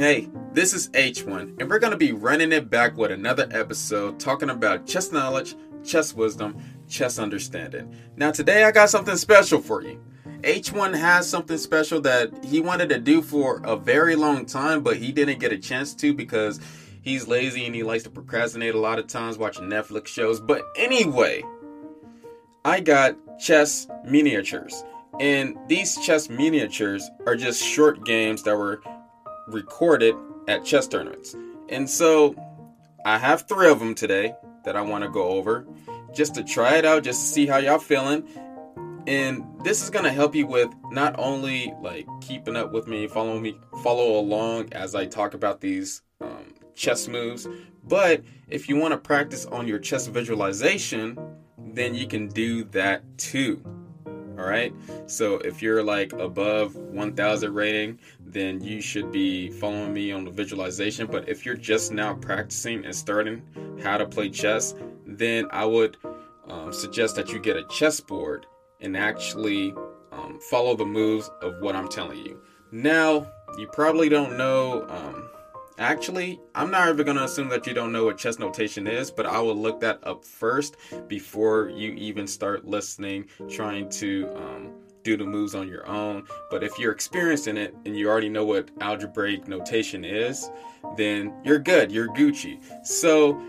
Hey, this is H1, and we're going to be running it back with another episode talking about chess knowledge, chess wisdom, chess understanding. Now, today I got something special for you. H1 has something special that he wanted to do for a very long time, but he didn't get a chance to because he's lazy and he likes to procrastinate a lot of times watching Netflix shows. But anyway, I got chess miniatures. And these chess miniatures are just short games that were recorded at chess tournaments. And so I have three of them today that I want to go over just to try it out, just to see how y'all feeling. And this is gonna help you with not only like keeping up with me, follow me, follow along as I talk about these um, chess moves, but if you want to practice on your chess visualization, then you can do that too. All right. So if you're like above 1000 rating, then you should be following me on the visualization. But if you're just now practicing and starting how to play chess, then I would um, suggest that you get a chessboard and actually um, follow the moves of what I'm telling you. Now, you probably don't know. Um, Actually, I'm not even to assume that you don't know what chess notation is, but I will look that up first before you even start listening, trying to um, do the moves on your own. But if you're experienced in it and you already know what algebraic notation is, then you're good. You're Gucci. So,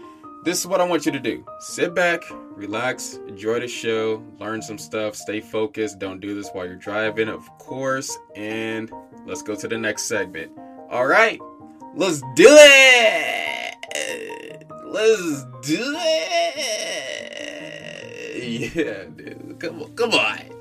this is what I want you to do sit back, relax, enjoy the show, learn some stuff, stay focused. Don't do this while you're driving, of course. And let's go to the next segment. All right. Let's do it. Let's do it. Yeah, dude. Come on. Come on.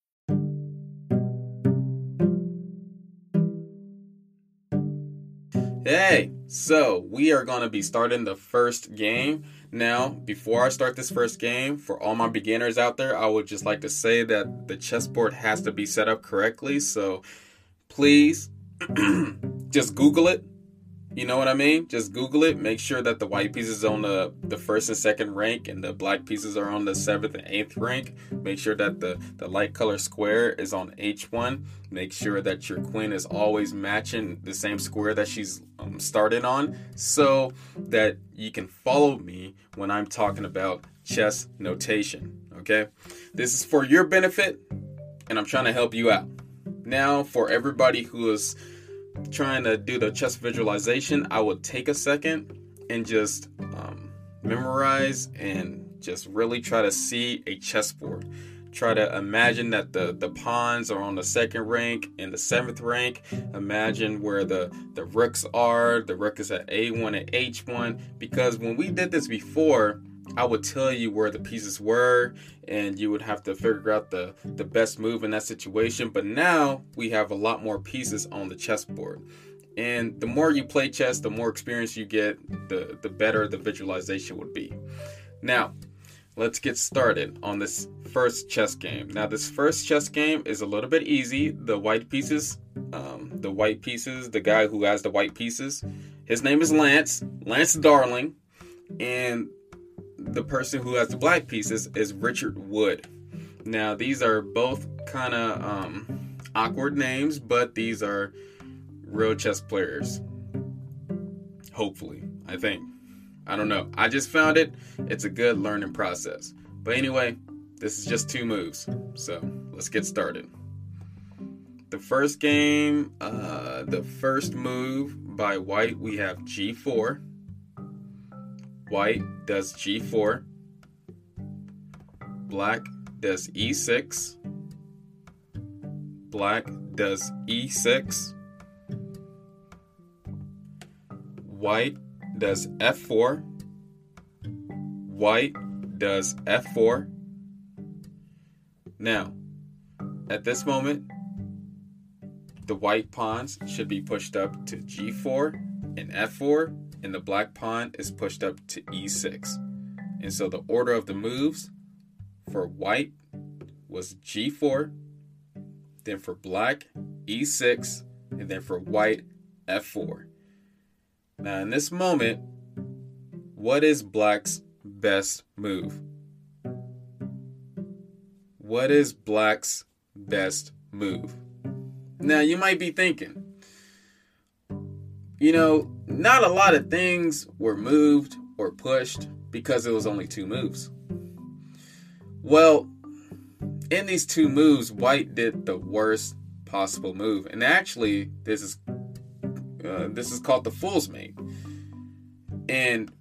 Hey, so we are going to be starting the first game. Now, before I start this first game, for all my beginners out there, I would just like to say that the chessboard has to be set up correctly. So please just Google it you know what I mean? Just Google it. Make sure that the white pieces on the, the first and second rank and the black pieces are on the seventh and eighth rank. Make sure that the, the light color square is on H1. Make sure that your queen is always matching the same square that she's um, started on so that you can follow me when I'm talking about chess notation. Okay? This is for your benefit and I'm trying to help you out. Now, for everybody who is trying to do the chess visualization, I would take a second and just um, memorize and just really try to see a chessboard. Try to imagine that the, the pawns are on the second rank and the seventh rank. Imagine where the, the rooks are. The rook is at A1 and H1. Because when we did this before, I would tell you where the pieces were, and you would have to figure out the, the best move in that situation. But now we have a lot more pieces on the chessboard. And the more you play chess, the more experience you get, the, the better the visualization would be. Now, let's get started on this first chess game. Now, this first chess game is a little bit easy. The white pieces, um, the white pieces, the guy who has the white pieces, his name is Lance, Lance Darling. And the person who has the black pieces is Richard Wood. Now, these are both kind of um, awkward names, but these are real chess players. Hopefully, I think. I don't know. I just found it. It's a good learning process. But anyway, this is just two moves. So let's get started. The first game, uh, the first move by white, we have g4. White does g4. Black does e6. Black does e6. White does f4. white does f4. Now, at this moment, the white pawns should be pushed up to g4 and f4, and the black pawn is pushed up to e6. And so the order of the moves for white was g4, then for black, e6, and then for white, f4. Now, in this moment, what is black's best move? What is black's best move? Now, you might be thinking, you know, not a lot of things were moved or pushed because it was only two moves. Well, in these two moves, White did the worst possible move, and actually, this is uh, this is called the fool's mate. And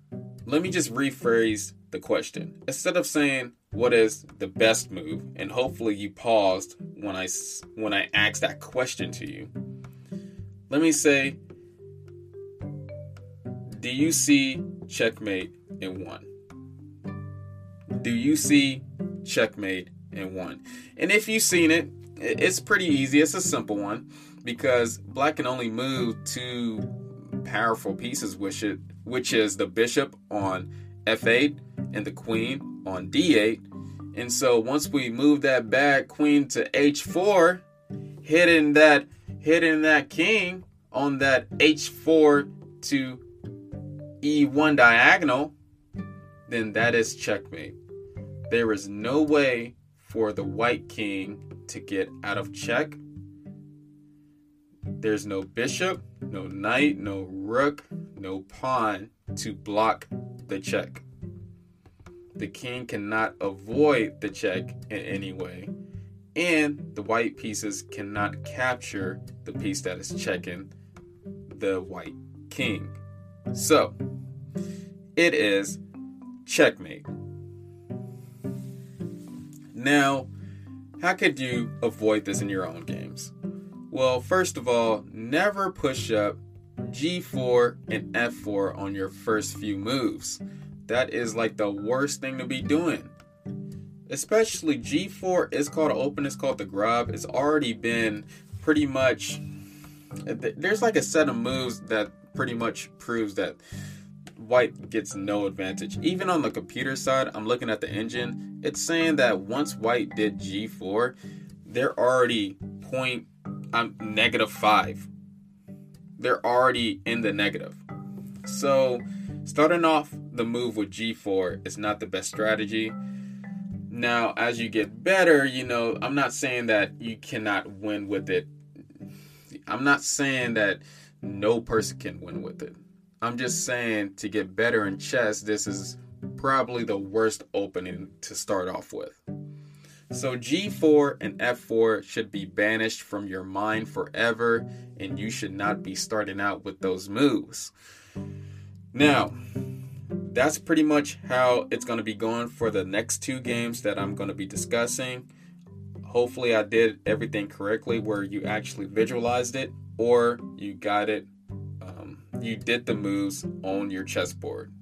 let me just rephrase the question. Instead of saying what is the best move, and hopefully you paused when I when I asked that question to you. Let me say, do you see checkmate in one? Do you see checkmate in one? And if you've seen it, it's pretty easy. It's a simple one because black can only move two powerful pieces, which it which is the bishop on f8 and the queen on d8. And so once we move that back queen to h4, hitting that hitting that king on that h4 to e1 diagonal, then that is checkmate. There is no way for the white king to get out of check. There's no bishop, no knight, no rook, no pawn to block the check. The king cannot avoid the check in any way, and the white pieces cannot capture the piece that is checking the white king. So, it is checkmate. Now, how could you avoid this in your own games? Well, first of all, never push up g4 and f4 on your first few moves. That is like the worst thing to be doing. Especially g4 is called open, it's called the Grob. It's already been pretty much. There's like a set of moves that pretty much proves that white gets no advantage. Even on the computer side, I'm looking at the engine. It's saying that once white did g4, they're already point I'm um, negative five. They're already in the negative. So starting off the move with g4 is not the best strategy. Now, as you get better, you know, I'm not saying that you cannot win with it. I'm not saying that no person can win with it. I'm just saying to get better in chess, this is probably the worst opening to start off with. So G4 and F4 should be banished from your mind forever, and you should not be starting out with those moves. Now, that's pretty much how it's going to be going for the next two games that I'm going to be discussing. Hopefully, I did everything correctly where you actually visualized it or you got it, you did the moves on your chessboard.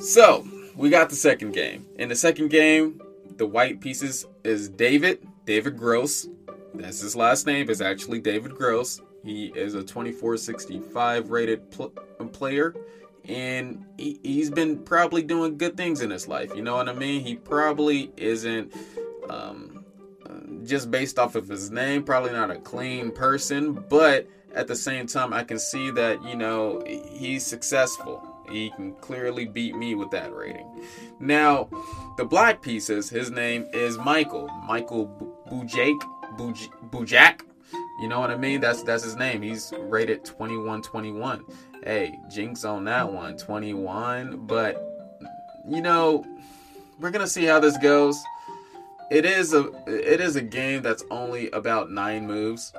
So, we got the second game. In the second game, the white pieces is David, David Gross. That's his last name, is actually David Gross. He is a 2465 rated pl- player, and he, he's been probably doing good things in his life. You know what I mean? He probably isn't, um, just based off of his name, probably not a clean person, but at the same time, I can see that, you know, he's successful he can clearly beat me with that rating. Now, the black pieces, his name is Michael. Michael Bujak. You know what I mean? That's that's his name. He's rated 2121. Hey, jinx on that one, 21. But you know, we're gonna see how this goes. It is a it is a game that's only about nine moves.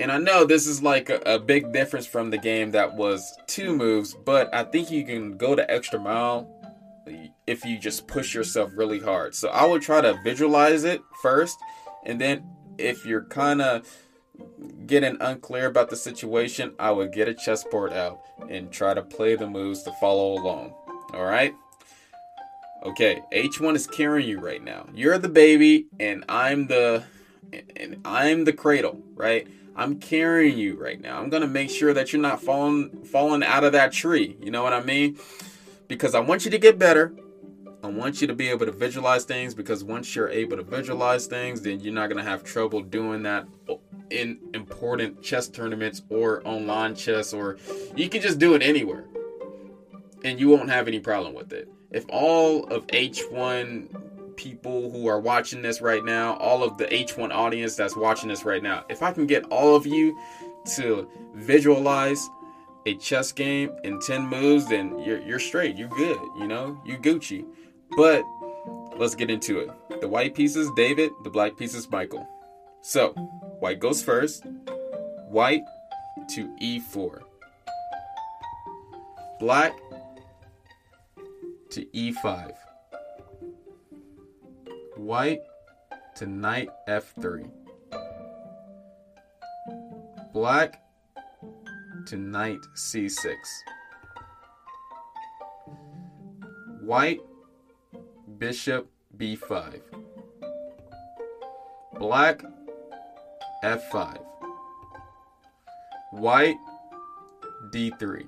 And I know this is like a, a, big difference from the game that was two moves, but I think you can go the extra mile if you just push yourself really hard. So I would try to visualize it first, and then if you're kind of getting unclear about the situation, I would get a chessboard out and try to play the moves to follow along. All right? Okay, H1 is carrying you right now. You're the baby and I'm the and I'm the cradle, right? I'm carrying you right now. I'm going to make sure that you're not falling falling out of that tree. You know what I mean? Because I want you to get better. I want you to be able to visualize things because once you're able to visualize things, then you're not going to have trouble doing that in important chess tournaments or online chess, or you can just do it anywhere and you won't have any problem with it. If all of H1 people who are watching this right now, all of the H1 audience that's watching this right now, if I can get all of you to visualize a chess game in 10 moves, then you're, you're straight. You're good. You know, you Gucci. But let's get into it. The white piece is David. The black piece is Michael. So, white goes first. White to e4. Black to e5. White to knight f3. Black to knight c6. White bishop b5. Black f5. White d3.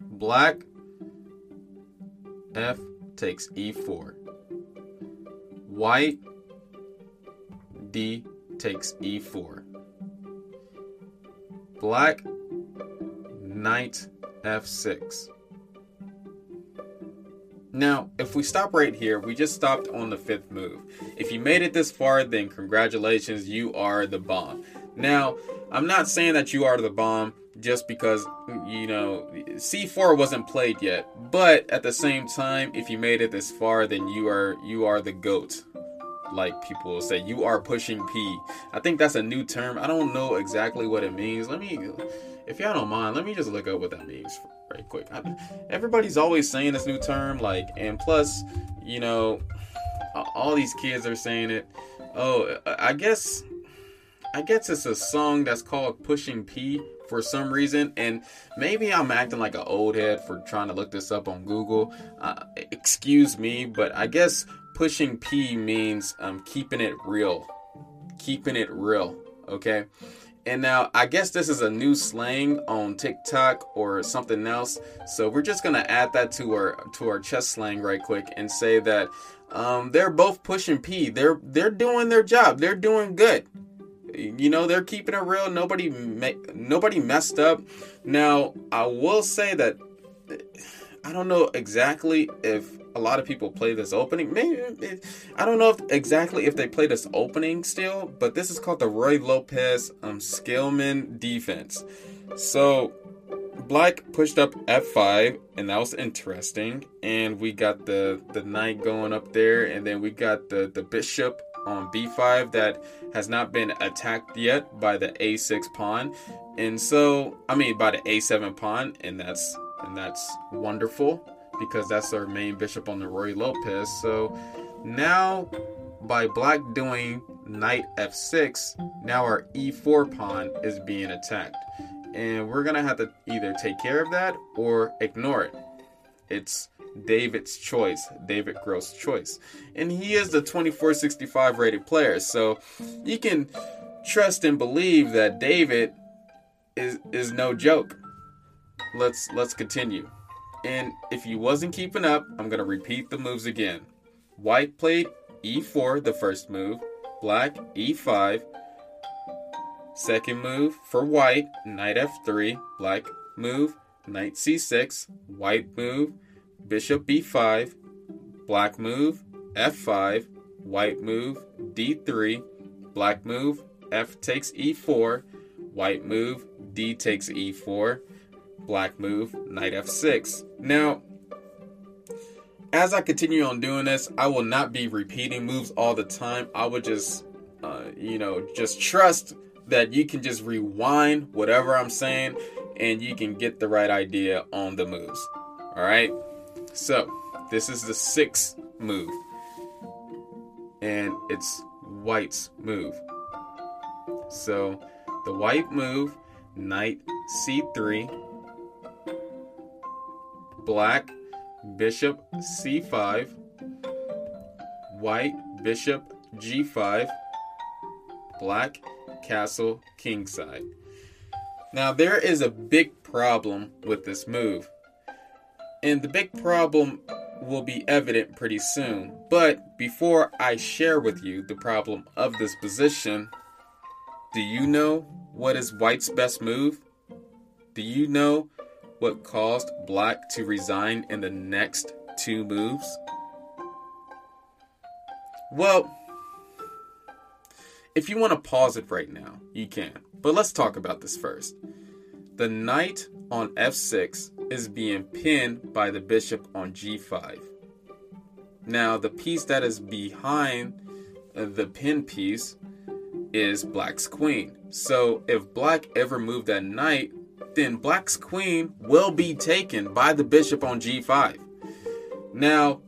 Black f takes e4. White d takes e4. Black knight f6. Now, if we stop right here, we just stopped on the fifth move. If you made it this far, then congratulations, you are the bomb. Now, I'm not saying that you are the bomb just because, you know, C4 wasn't played yet, but at the same time, if you made it this far, then you are you are the goat. Like people will say, you are pushing P. I think that's a new term. I don't know exactly what it means. Let me, if y'all don't mind, let me just look up what that means right quick. I, everybody's always saying this new term, like, and plus, you know, all these kids are saying it. Oh, I guess, I guess it's a song that's called "Pushing P" for some reason, and maybe I'm acting like an old head for trying to look this up on Google. Uh, excuse me, but I guess pushing P means um, keeping it real, keeping it real. Okay. And now I guess this is a new slang on TikTok or something else. So we're just gonna add that to our to our chess slang right quick and say that um, they're both pushing P. They're they're doing their job. They're doing good. You know they're keeping it real. Nobody nobody messed up. Now I will say that I don't know exactly if a lot of people play this opening. Maybe I don't know if exactly if they play this opening still, but this is called the Ruy Lopez um, Schliemann defense. So Black pushed up f5, and that was interesting. And we got the the knight going up there, and then we got the the bishop on b5 that has not been attacked yet by the a6 pawn. And so, I mean, by the a7 pawn, and that's and that's wonderful because that's our main bishop on the Ruy Lopez. So now by black doing knight f6, now our e4 pawn is being attacked. And we're gonna have to either take care of that or ignore it. It's David's choice, David Gross' choice. And he is the 2465 rated player, so you can trust and believe that David is is no joke. Let's let's continue. And if you wasn't keeping up, I'm going to repeat the moves again. White played e4, the first move. Black e5. Second move for white, knight f3. Black move, knight c6. White move, bishop b5. Black move, f5. White move, d3. Black move, f takes e4. White move, d takes e4 black move, knight f6. Now, as I continue on doing this, I will not be repeating moves all the time. I will just uh, you know, just trust that you can just rewind whatever I'm saying and you can get the right idea on the moves. All right. So this is the sixth move, and it's White's move. So the White move, Knight C3, Black Bishop C5, White Bishop G5, Black Castle Kingside. Now, there is a big problem with this move. And the big problem will be evident pretty soon. But before I share with you the problem of this position, do you know what is White's best move? Do you know what caused Black to resign in the next two moves? Well, if you want to pause it right now, you can. But let's talk about this first. The knight on f6 is being pinned by the bishop on g5. Now, the piece that is behind uh, the pin piece is black's queen. So, if black ever moved that knight, then black's queen will be taken by the bishop on g5. Now,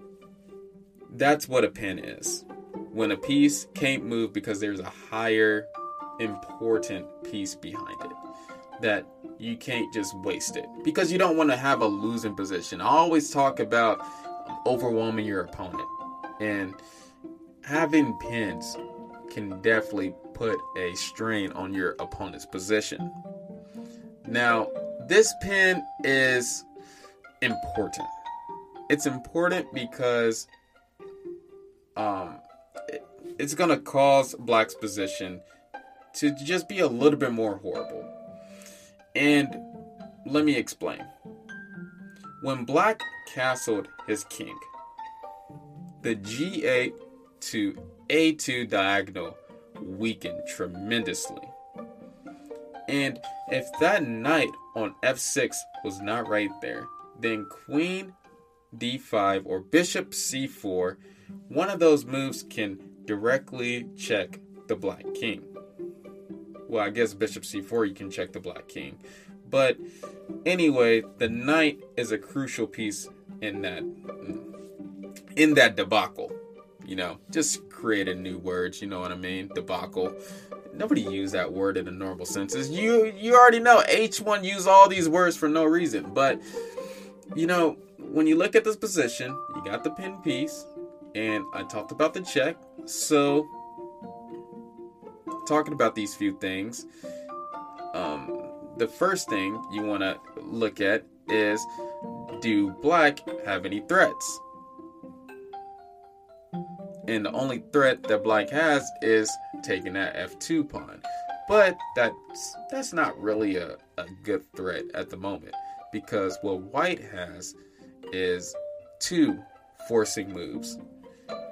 that's what a pin is when a piece can't move because there's a higher important piece behind it that you can't just waste it because you don't want to have a losing position. I always talk about overwhelming your opponent and having pins can definitely put a strain on your opponent's position. Now, this pin is important. It's important because um, it's going to cause Black's position to just be a little bit more horrible. And let me explain. When Black castled his king, the G8 to A2 diagonal weakened tremendously. And if that knight on f6 was not right there, then queen d5 or bishop c4, one of those moves can directly check the black king. Well, I guess bishop c4 you can check the black king. But anyway, the knight is a crucial piece in that in that debacle. You know, just created new words, you know what I mean? Debacle. Nobody use that word in a normal senses. You you already know H1 use all these words for no reason. But you know, when you look at this position, you got the pin piece, and I talked about the check. So, talking about these few things, um, the first thing you want to look at is do black have any threats? And the only threat that black has is taking that f2 pawn. But that's that's not really a, a good threat at the moment because what white has is two forcing moves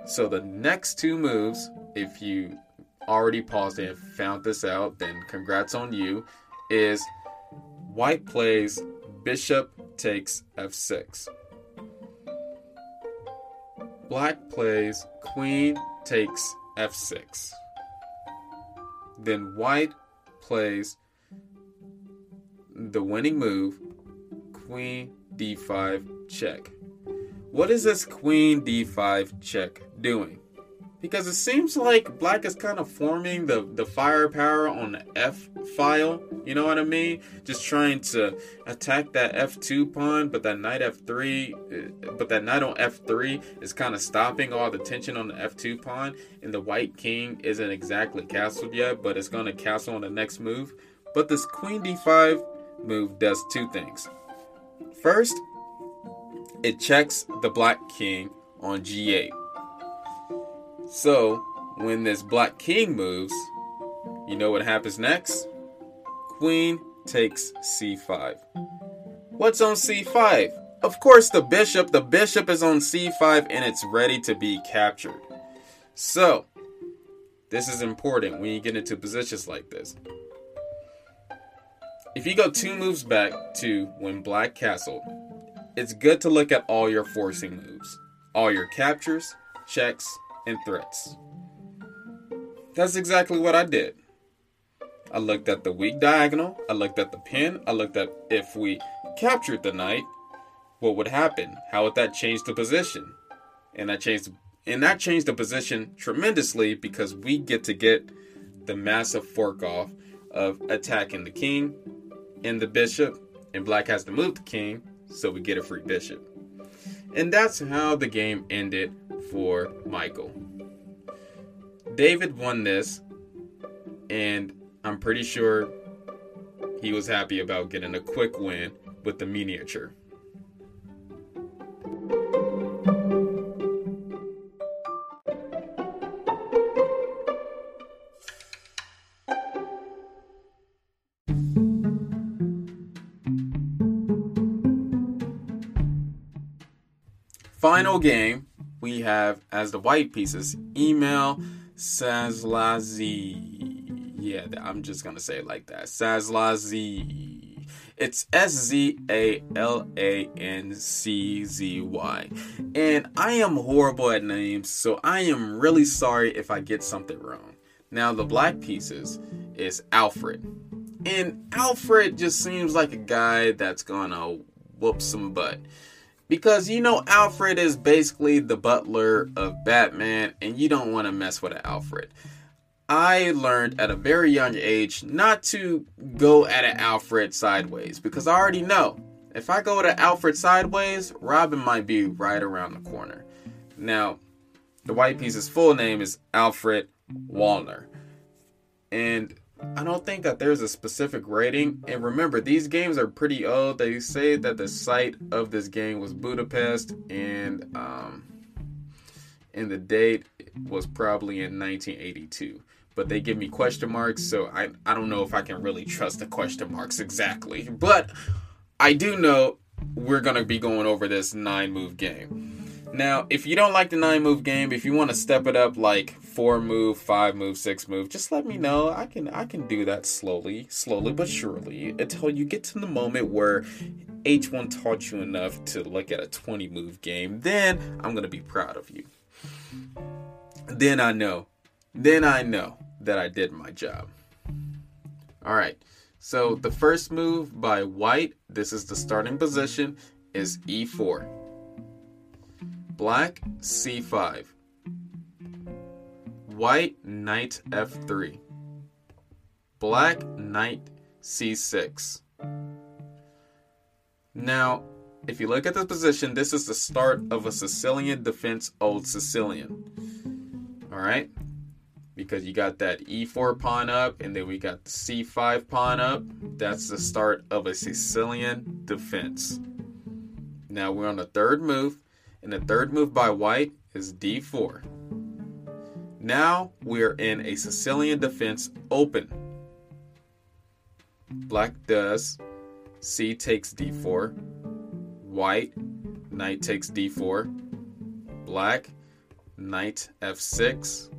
so the next two moves, if you already paused and found this out, then congrats on you, is white plays bishop takes f6. Black plays queen takes f6. Then white plays the winning move, queen d5 check. What is this queen d5 check doing? Because it seems like black is kind of forming the, the firepower on the F file. You know what I mean? Just trying to attack that F2 pawn, but that knight F3, uh, but that knight on F3 is kind of stopping all the tension on the F2 pawn. And the white king isn't exactly castled yet, but it's going to castle on the next move. But this queen d5 move does two things. First, it checks the black king on g8. So, when this black king moves, you know what happens next? Queen takes c5. What's on c5? Of course, the bishop. The bishop is on c5 and it's ready to be captured. So, this is important when you get into positions like this. If you go two moves back to when black castled, it's good to look at all your forcing moves, all your captures, checks, and threats. That's exactly what I did. I looked at the weak diagonal, I looked at the pin, I looked at if we captured the knight, what would happen? How would that change the position? And that changed and that changed the position tremendously because we get to get the massive fork off of attacking the king and the bishop, and black has to move the king, so we get a free bishop. And that's how the game ended for Michael. David won this, and I'm pretty sure he was happy about getting a quick win with the miniature. Final game we have as the white pieces Emil Sazlazi. Yeah, I'm just gonna say it like that. Sazlazi. It's S Z A L A N C Z Y. And I am horrible at names, so I am really sorry if I get something wrong. Now, the black pieces is Alfred. And Alfred just seems like a guy that's gonna whoop some butt. Because you know, Alfred is basically the butler of Batman, and you don't want to mess with an Alfred. I learned at a very young age not to go at an Alfred sideways because I already know if I go to Alfred sideways, Robin might be right around the corner. Now, the White Piece's full name is Alfred Wollner. And I don't think that there's a specific rating. And remember, these games are pretty old. They say that the site of this game was Budapest, and um, and the date was probably in 1982. But they give me question marks, so I I don't know if I can really trust the question marks exactly. But I do know we're gonna be going over this nine move game. Now, if you don't like the nine move game, if you want to step it up like four move, five move, six move, just let me know. I can I can do that slowly, slowly but surely until you get to the moment where H1 taught you enough to look at a 20 move game. Then I'm gonna be proud of you. Then I know. Then I know that I did my job. All right. So the first move by white, this is the starting position, is e4. Black c5. White knight f3. Black knight c6. Now, if you look at the position, this is the start of a Sicilian defense, Old Sicilian. All right? Because you got that e4 pawn up, and then we got the c5 pawn up. That's the start of a Sicilian defense. Now we're on the third move. And the third move by white is d4. Now we're in a Sicilian defense open. Black does. C takes d4. White, knight takes d4. Black, knight f6.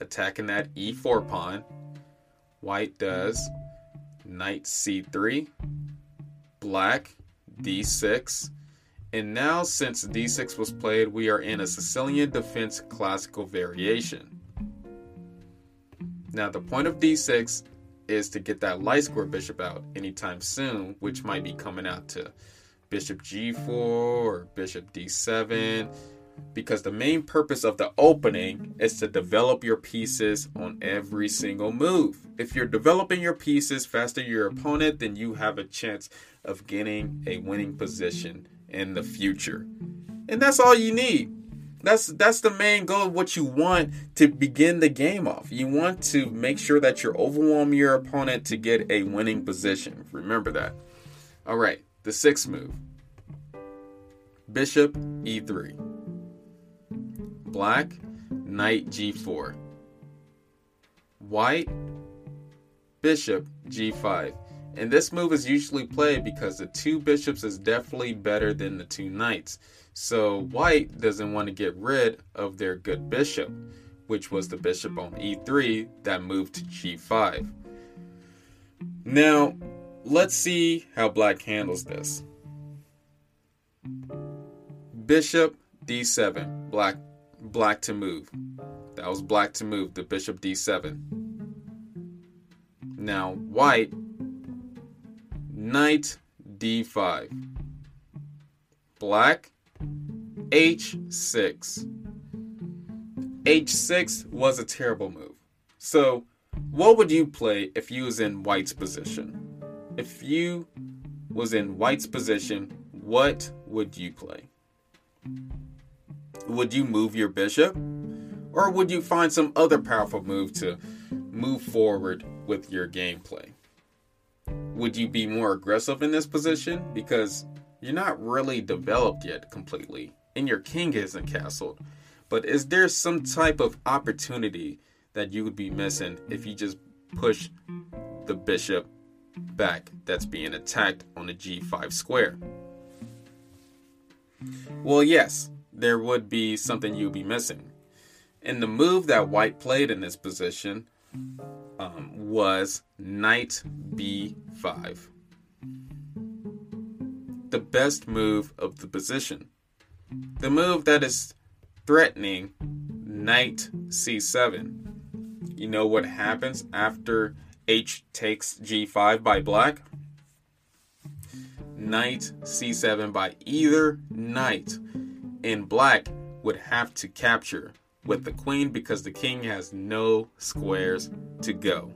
Attacking that e4 pawn. White does. Knight c3. Black, d6 and now, since d6 was played, we are in a Sicilian defense classical variation. Now, the point of d6 is to get that light square bishop out anytime soon, which might be coming out to bishop g4 or bishop d7, because the main purpose of the opening is to develop your pieces on every single move. If you're developing your pieces faster than your opponent, then you have a chance of getting a winning position in the future. And that's all you need. That's that's the main goal of what you want to begin the game off. You want to make sure that you're overwhelming your opponent to get a winning position. Remember that. All right, the sixth move. Bishop e3. Black, knight g4. White, bishop g5. And this move is usually played because the two bishops is definitely better than the two knights. So white doesn't want to get rid of their good bishop, which was the bishop on e3 that moved to g5. Now, let's see how black handles this. Bishop d7, black black to move. That was black to move the bishop d7. Now, white, knight d5. Black, h6. h6 was a terrible move. So, what would you play if you was in white's position? If you was in white's position, what would you play? Would you move your bishop? Or would you find some other powerful move to move forward with your gameplay? Would you be more aggressive in this position? Because you're not really developed yet completely, and your king isn't castled. But is there some type of opportunity that you would be missing if you just push the bishop back that's being attacked on the g5 square? Well, yes, there would be something you'd be missing. And the move that white played in this position um, was knight b5. The best move of the position. The move that is threatening knight c7. You know what happens after h takes g5 by black? Knight c7 by either knight in black would have to capture with the queen because the king has no squares to go.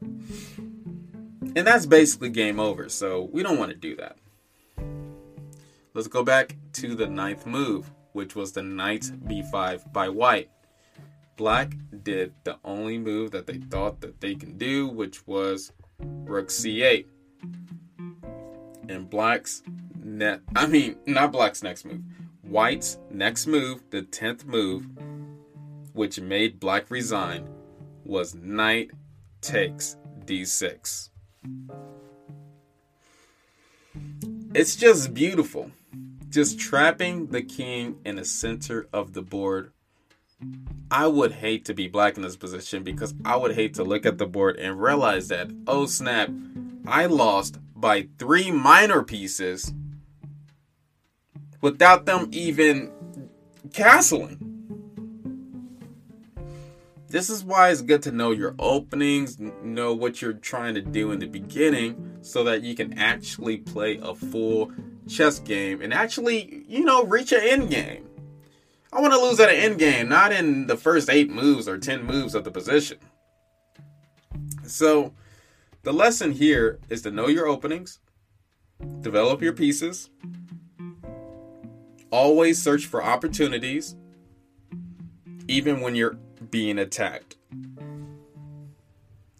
And that's basically game over, so we don't want to do that. Let's go back to the ninth move, which was the knight b5 by white. Black did the only move that they thought that they can do, which was rook c8. And black's net I mean, not black's next move. White's next move, the 10th move, which made black resign, was knight takes d6. It's just beautiful. Just trapping the king in the center of the board. I would hate to be black in this position because I would hate to look at the board and realize that, oh snap, I lost by three minor pieces without them even castling. This is why it's good to know your openings, know what you're trying to do in the beginning, so that you can actually play a full chess game and actually, you know, reach an end game. I want to lose at an end game, not in the first eight moves or 10 moves of the position. So, the lesson here is to know your openings, develop your pieces, always search for opportunities, even when you're being attacked.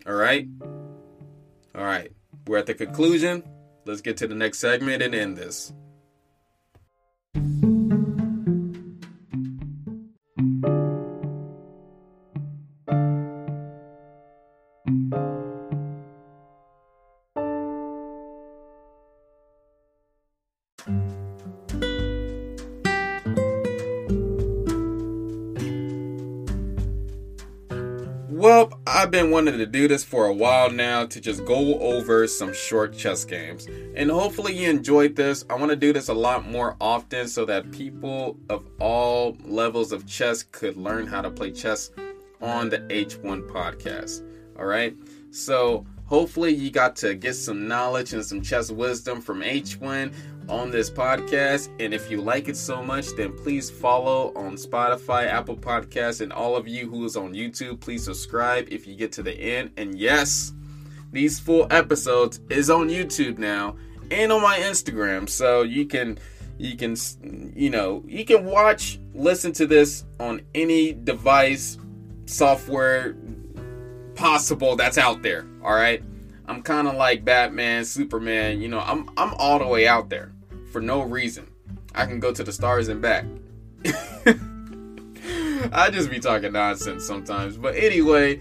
All right? All right. We're at the conclusion. Let's get to the next segment and end this. Been wanting to do this for a while now to just go over some short chess games. And hopefully you enjoyed this. I want to do this a lot more often so that people of all levels of chess could learn how to play chess on the H1 podcast. All right. So hopefully you got to get some knowledge and some chess wisdom from H1 on this podcast. And if you like it so much, then please follow on Spotify, Apple Podcasts, and all of you who is on YouTube. Please subscribe if you get to the end. And yes, these full episodes is on YouTube now and on my Instagram, so you can you can you know you can watch listen to this on any device software possible that's out there all right I'm kind of like Batman, Superman. You know, I'm I'm all the way out there for no reason. I can go to the stars and back. I just be talking nonsense sometimes. But anyway,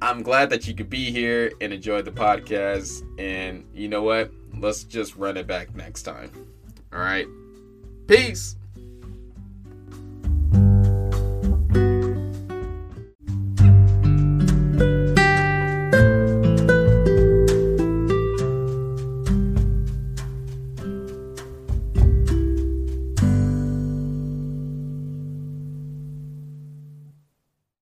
I'm glad that you could be here and enjoy the podcast. And you know what? Let's just run it back next time. All right. Peace.